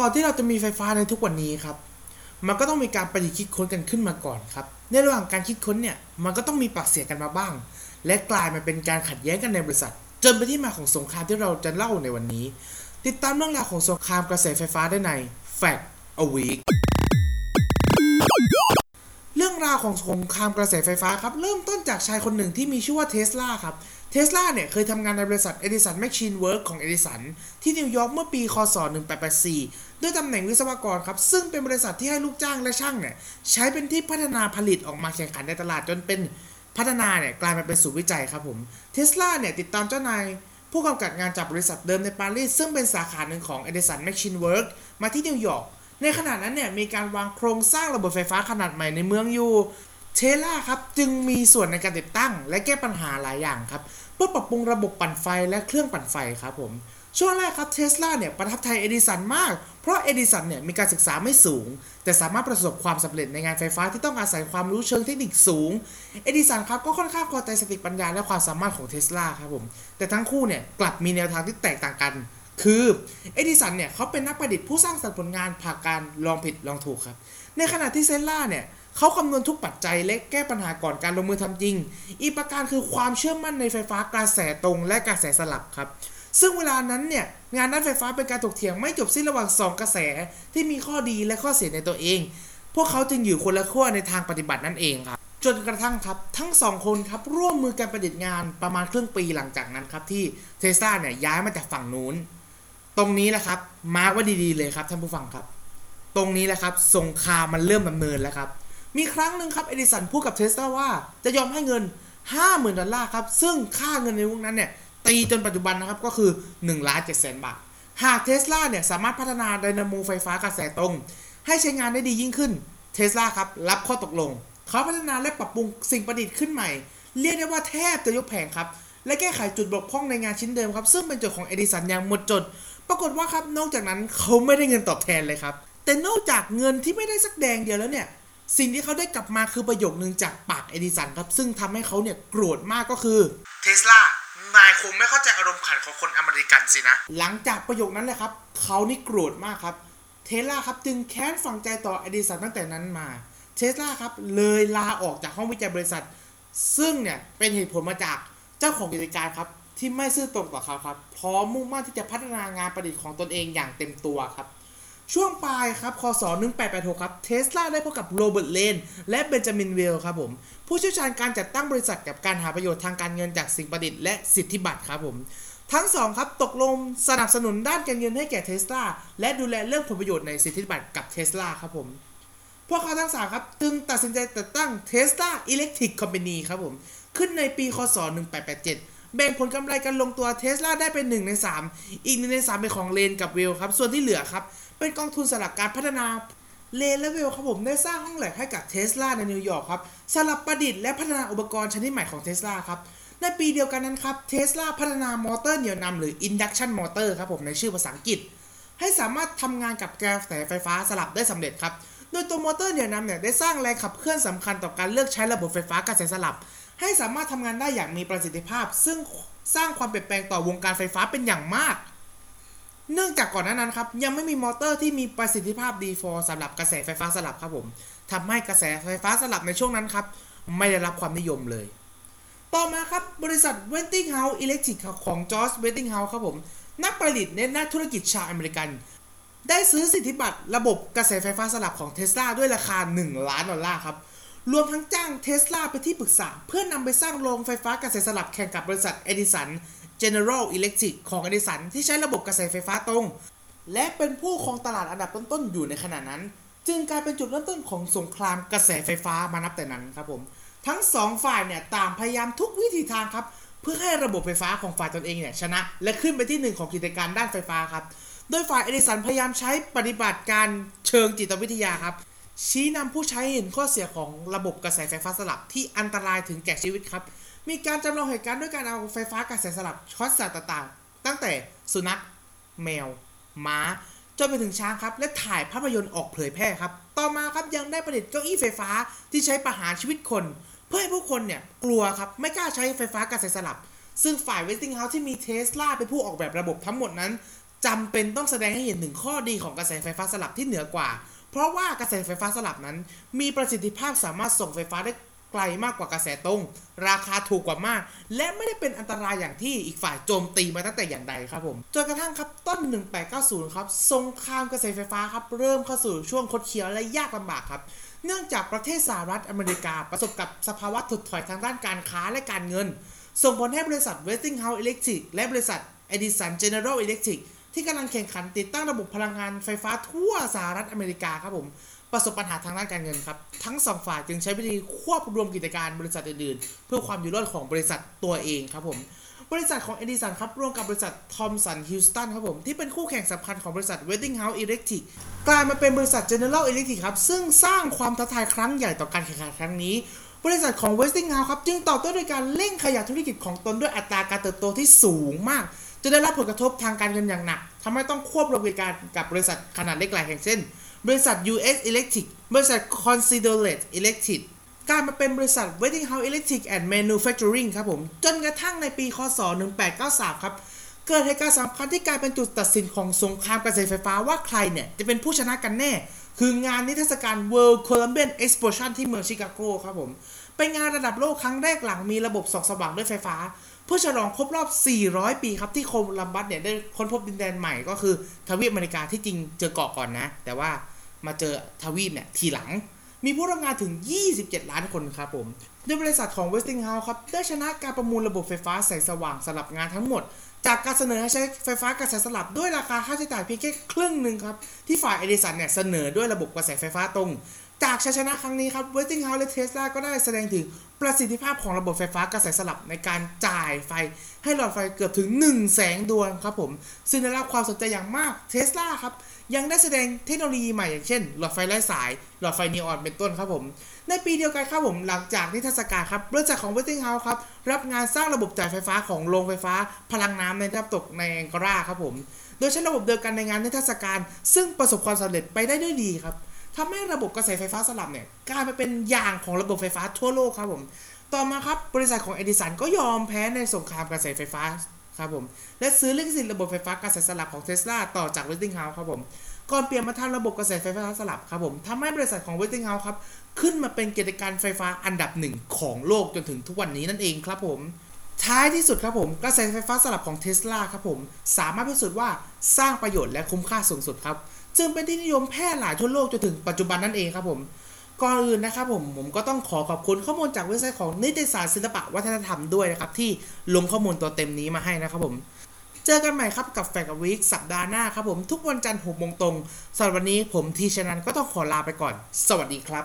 ก่อนที่เราจะมีไฟฟ้าในทุกวันนี้ครับ มันก็ต้องมีการประดิษฐ์คิดค้นกันขึ้นมาก่อนครับ ในระหว่างการคิดค้นเนี่ย มันก็ต้องมีปากเสียงกันมาบ้าง และกลายมาเป็นการขัดแย้งกันในบริษัท จนไปที่มาของสงครามที่เราจะเล่าในวันนี้ ติดตามเรื่องราวของสงครามกระแสไฟฟ้าได้ใน Fact a Week ราวของสงครามกระแสไฟฟ้าครับ เริ่มต้นจากชายคนหนึ่งที่มีชื่อว่าเทสลาครับเทสลาเนี่ยเคยทำงานในบริษัท Edison Machine Works ของ Edison ที่นิวยอร์กเมื่อปีคศ 1884 ด้วยตำแหน่งวิศวกรครับ ซึ่งเป็นบริษัทที่ให้ลูกจ้างและช่างเนี่ยใช้เป็นที่พัฒนาผลิตออกมาแข่งขันในตลาดจนเป็นพัฒนาเนี่ยกลายมาเป็นศูนย์วิจัยครับผมเทสลาเนี่ยติดตามเจ้านายผู้กำกับงานจากบริษัทเดิมในปารีสซึ่งเป็นสาขาหนึ่งของ Edison Machine Works มาที่นิวยอร์ก ในขณะนั้นเนี่ยมีการวางโครงสร้างระบบไฟฟ้าขนาดใหม่ในเมืองอยู่เทสลาครับจึงมีส่วนในการติดตั้ง และแก้ปัญหาหลายอย่างครับเพื่อปรับปรุงระบบปั่นไฟและเครื่องปั่นไฟครับผมช่วงแรกครับเทสลาเนี่ยประทับใจเอดิสันมาก เพราะเอดิสันเนี่ยมีการศึกษาไม่สูง แต่สามารถประสบความสำเร็จในงานไฟฟ้าที่ต้องอาศัยความรู้เชิงเทคนิคสูงเอดิสันครับก็ค่อนข้างพอใจสติปัญญาและความสามารถของเทสลาครับผมแต่ทั้งคู่เนี่ยกลับมีแนวทางที่แตกต่างกัน คือเอดิสันเนี่ยเขาเป็นนักประดิษฐ์ผู้สร้างสรรค์ผลงานผ่านการลองผิดลองถูกครับ ในขณะที่เซนล่าเนี่ยเขาคำนวณทุกปัจจัยและแก้ปัญหาก่อนการลงมือทำจริง อีกประการคือความเชื่อมั่นในไฟฟ้ากระแสตรงและกระแสสลับครับ ซึ่งเวลานั้นเนี่ยงานด้านไฟฟ้าเป็นการถกเถียงไม่จบสิ้นระหว่างสองกระแสที่มีข้อดีและข้อเสียในตัวเอง พวกเขาจึงอยู่คนละขั้วในทางปฏิบัตินั่นเองครับจนกระทั่งครับ ทั้งสองคนครับ ร่วมมือกันประดิษฐ์งานประมาณครึ่งปีหลังจากนั้นครับ ที่เทสลาเนี่ยย้ายมาจากฝั่งนู้น ตรงนี้แหละครับ มาร์กไว้ดีๆเลยครับท่านผู้ฟังครับ ตรงนี้แหละครับสงครามมันเริ่มดำเนินแล้วครับ มีครั้งหนึ่งครับเอดิสันพูดกับเทสลาว่าจะยอมให้เงิน 50,000 ดอลลาร์ครับ ซึ่งค่าเงินในวงนั้นเนี่ยตีจนปัจจุบันนะครับก็คือ1ล้าน7แสนบาท หากเทสลาเนี่ยสามารถพัฒนาไดนาโมไฟฟ้ากระแสตรง ให้ใช้งานได้ดียิ่งขึ้นเทสลาครับรับข้อตกลง เขาพัฒนาและปรับปรุงสิ่งประดิษฐ์ขึ้นใหม่ เรียกได้ว่าแทบจะยกแผงครับและแก้ไขจุดบกพร่องในงานชิ้นเดิมครับ ซึ่งเป็นจทย์ของเอดิสันอย่างหมดจด ปรากฏว่าครับนอกจากนั้นเขาไม่ได้เงินตอบแทนเลยครับ แต่นอกจากเงินที่ไม่ได้สักแดงเดียวแล้วเนี่ย สิ่งที่เขาได้กลับมาคือประโยคนึงจากปากเอดิสันครับ ซึ่งทำให้เขาเนี่ยโกรธมากก็คือเทสลานายคงไม่เข้าใจอารมณ์ขันของคนอเมริกันสินะ หลังจากประโยคนั้นเลยครับเขานี่โกรธมากครับ เทสลาครับจึงแค้นฝังใจต่อเอดิสันตั้งแต่นั้นมา เทสลาครับเลยลาออกจากห้องวิจัยบริษัท ซึ่งเนี่ยเป็นเหตุผลมาจากเจ้าของกิจการครับ ที่ไม่ซื่อตรงต่อเขาครับ พร้อมมุ่งมั่นที่จะพัฒนางานประดิษฐ์ของตนเองอย่างเต็มตัวครับ ช่วงปลายครับ คศ 1886 ครับ เทสลาได้พบกับโรเบิร์ต เลน และเบนจามิน เวลครับผม ผู้เชี่ยวชาญการจัดตั้งบริษัทกับการหาประโยชน์ทางการเงินจากสิ่งประดิษฐ์และสิทธิบัตรครับผม ทั้งสองครับตกลงสนับสนุนด้านการเงินให้แก่เทสลาและดูแลเรื่องผลประโยชน์ในสิทธิบัตรกับเทสลาครับผมพวกเขาทั้งสามครับจึงตัดสินใจจัดตั้ง Tesla Electric Company ครับผมขึ้นในปี คศ 1887 แบ่งผลกำไรกันลงตัว Tesla ได้เป็น 1 ใน 3 อีก1ใน 3 เป็นของเลนกับเวลครับ ส่วนที่เหลือครับ เป็นกองทุนสำหรับการพัฒนาเลนและเวลครับผมได้สร้างห้องแลบให้กับเทสลาในนิวยอร์กครับสำหรับประดิษฐ์และพัฒนาอุปกรณ์ชนิดใหม่ของเทสลาครับในปีเดียวกันนั้นครับเทสลาพัฒนามอเตอร์เหนี่ยวนำหรือ induction motor ครับผมในชื่อภาษาอังกฤษ ให้สามารถทำงานกับกระแสไฟฟ้าสลับได้สำเร็จครับโดยตัวมอเตอร์เหนี่ยวนำเนี่ยได้สร้างแรงขับเคลื่อนสำคัญต่อการเลือกใช้ระบบไฟฟ้ากระแสสลับ ให้สามารถทำงานได้อย่างมีประสิทธิภาพ ซึ่งสร้างความเปลี่ยนแปลงต่อวงการไฟฟ้าเป็นอย่างมาก เนื่องจากก่อนหน้านั้นครับ ยังไม่มีมอเตอร์ที่มีประสิทธิภาพดีพอสำหรับกระแสไฟฟ้าสลับครับผมทำให้กระแสไฟฟ้าสลับในช่วงนั้นครับ ไม่ได้รับความนิยมเลย ต่อมาครับบริษัท Westinghouse Electric ของจอร์จเวสติงเฮาส์ครับผม นักประดิษฐ์และนักธุรกิจชาวอเมริกัน ได้ซื้อสิทธิบัตรระบบกระแสไฟฟ้าสลับของเทสลาด้วยราคา 1 ล้านดอลลาร์ครับ รวมทั้งจ้างเทสลาไปที่ปรึกษา เพื่อนำไปสร้างโรงไฟฟ้ากระแสสลับแข่งกับบริษัทเอดิสัน General Electric ของเอดิสันที่ใช้ระบบกระแสไฟฟ้าตรง และเป็นผู้ครองตลาดอันดับต้นๆอยู่ในขณะนั้น จึงกลายเป็นจุดเริ่มต้นของสงครามกระแสไฟฟ้ามานับแต่นั้นครับผมทั้งสองฝ่ายเนี่ยต่างพยายามทุกวิธีทางครับ เพื่อให้ระบบไฟฟ้าของฝ่ายตนเองเนี่ยชนะ และขึ้นไปที่หนึ่งของกิจการด้านไฟฟ้าครับ โดยฝ่ายเอดิสันพยายามใช้ปฏิบัติการเชิงจิตวิทยาครับ ชี้นำผู้ใช้เห็นข้อเสียของระบบกระแสไฟฟ้าสลับที่อันตรายถึงแก่ชีวิตครับ มีการจำลองเหตุการณ์ด้วยการเอาไฟฟ้ากระแสสลับช็อตสัตว์ต่างๆ ตั้งแต่สุนัข แมว ม้า จนไปถึงช้างครับ และถ่ายภาพยนตร์ออกเผยแพร่ครับ ต่อมาครับยังได้ประดิษฐ์เก้าอี้ไฟฟ้าที่ใช้ประหารชีวิตคน เพื่อให้ผู้คนเนี่ยกลัวครับไม่กล้าใช้ไฟฟ้ากระแสสลับ ซึ่งฝ่ายเวสติงเฮาส์ที่มีเทสลาเป็นผู้ออกแบบระบบทั้งหมดนั้นจำเป็นต้องแสดงให้เห็นถึงข้อดีของกระแสไฟฟ้าสลับที่เหนือกว่า เพราะว่ากระแสไฟฟ้าสลับนั้น มีประสิทธิภาพสามารถส่งไฟฟ้าได้ไกลมากกว่ากระแสตรง ราคาถูกกว่ามาก และไม่ได้เป็นอันตรายอย่างที่อีกฝ่ายโจมตีมาตั้งแต่อย่างใดครับผมจนกระทั่งครับต้น 1890 ครับสงครามกระแสไฟฟ้าครับเริ่มเข้าสู่ช่วงคดเคี้ยวและยากลำบากครับเนื่องจากประเทศสหรัฐอเมริกาประสบกับสภาวะถดถอยทางด้านการค้าและการเงิน ส่งผลให้บริษัท Westinghouse Electric และบริษัท Edison General Electric ที่กำลังแข่งขันติดตั้งระบบพลังงานไฟฟ้าทั่วสหรัฐอเมริกาครับผม ประสบปัญหาทางด้านการเงินครับ ทั้งสองฝ่ายจึงใช้วิธีควบรวมกิจการบริษัทอื่นๆ เพื่อความอยู่รอดของบริษัทตัวเองครับผมบริษัทของเอดิสันครับร่วมกับบริษัททอมสันฮิลสตันครับผม ที่เป็นคู่แข่งสำคัญของบริษัท Westinghouse Electric กลายมาเป็นบริษัท General Electric ครับ ซึ่งสร้างความท้าทายครั้งใหญ่ต่อการแข่งขันครั้งนี้ บริษัทของ Westinghouse ครับ จึงตอบโต้ด้วยการเร่งขยายธุรกิจของตนด้วยอัตราการเติบโตที่สูงมาก จะได้รับผลกระทบทางการเงินอย่างหนักทำให้ต้องควบรวมกิจการกับบริษัทขนาดเล็กหลายแห่งเช่น บริษัท US Electric บริษัท Considerate Electric กายมาเป็นบริษัท Westinghouse Electric and Manufacturing ครับผม จนกระทั่งในปีคศ 1893 ครับ เกิดเหตุการณ์สำคัญที่กลายเป็นจุดตัดสินของสงครามกระแสไฟฟ้าว่าใครเนี่ย จะเป็นผู้ชนะกันแน่ คืองานนิทรรศการ World Columbian Exposition ที่เมืองชิคาโกครับผม เป็นงานระดับโลกครั้งแรกหลังมีระบบส่องสว่างด้วยไฟฟ้า พื่อฉลองครบรอบ 400 ปีครับที่โคลัมบัสเนี่ยได้ค้นพบดินแดนใหม่ก็คือทวีปอเมริกาที่จริงเจอเกาะก่อนนะ แต่ว่ามาเจอทวีปเนี่ยทีหลัง มีผู้ร่วมงานถึง 27 ล้านคนครับผมโดยบริษัทของ Westinghouse ครับได้ชนะการประมูลระบบไฟฟ้าแสงสว่างสำหรับงานทั้งหมด จากการเสนอให้ใช้ไฟฟ้ากระแสสลับด้วยราคาค่าใช้จ่ายเพียงแค่ครึ่งหนึ่งครับที่ฝ่ายเอดิสันเนี่ยเสนอด้วยระบบกระแสไฟฟ้าตรง จากชัยชนะครั้งนี้ครับ Westinghouse และ Tesla ก็ได้แสดงถึงประสิทธิภาพของระบบไฟฟ้ากระแสสลับในการจ่ายไฟ ให้หลอดไฟเกือบถึง 1 แสงดวงครับผม ซึ่งได้รับความสนใจอย่างมาก Tesla ครับ ยังได้แสดงเทคโนโลยีใหม่อย่างเช่น หลอดไฟไร้สาย หลอดไฟนีออนเป็นต้นครับผม ในปีเดียวกันครับผมหลังจากนิทรรศการครับบริษัทของ Westinghouse ครับ รับงานสร้างระบบจ่ายไฟฟ้าของโรงไฟฟ้า พลังน้ำในน้ำตกในแองการาครับผม โดยใช้ระบบเดียวกันในงานนิทรรศการ ซึ่งประสบความสำเร็จไปได้ด้วยดีครับ ทำให้ระบบกระแสไฟฟ้าสลับเนี่ยกลายมาเป็นอย่างของระบบไฟฟ้าทั่วโลกครับผม ต่อมาครับบริษัทของเอดิสันก็ยอมแพ้ในสงครามกระแสไฟฟ้าครับผม และซื้อลิขสิทธิ์ระบบไฟฟ้ากระแสสลับของเทสลาต่อจาก Westinghouse ครับผม ก่อนเปลี่ยนมาทำระบบกระแสไฟฟ้าสลับครับผมทำให้บริษัทของ Westinghouse ครับขึ้นมาเป็นกิจการไฟฟ้าอันดับหนึ่งของโลกจนถึงทุกวันนี้นั่นเองครับผมท้ายที่สุดครับผมกระแสไฟฟ้าสลับของเทสลาครับผม สามารถพิสูจน์ว่าสร้างประโยชน์และคุ้มค่าสูงสุดครับ จึงเป็นที่นิยมแพร่หลายทั่วโลกจนถึงปัจจุบันนั่นเองครับผมก่อนอื่นนะครับผมผมก็ต้องขอขอบคุณข้อมูลจากเว็บไซต์ของนิตยสารศิลปะวัฒนธรรมด้วยนะครับที่ลงข้อมูลตัวเต็มนี้มาให้นะครับผมเจอกันใหม่ครับกับแฟกวิกสัปดาห์หน้าครับผมทุกวันจันทร์หกโมงตรงสำหรับวันนี้ผมทีชนันก็ต้องขอลาไปก่อน สวัสดีครับ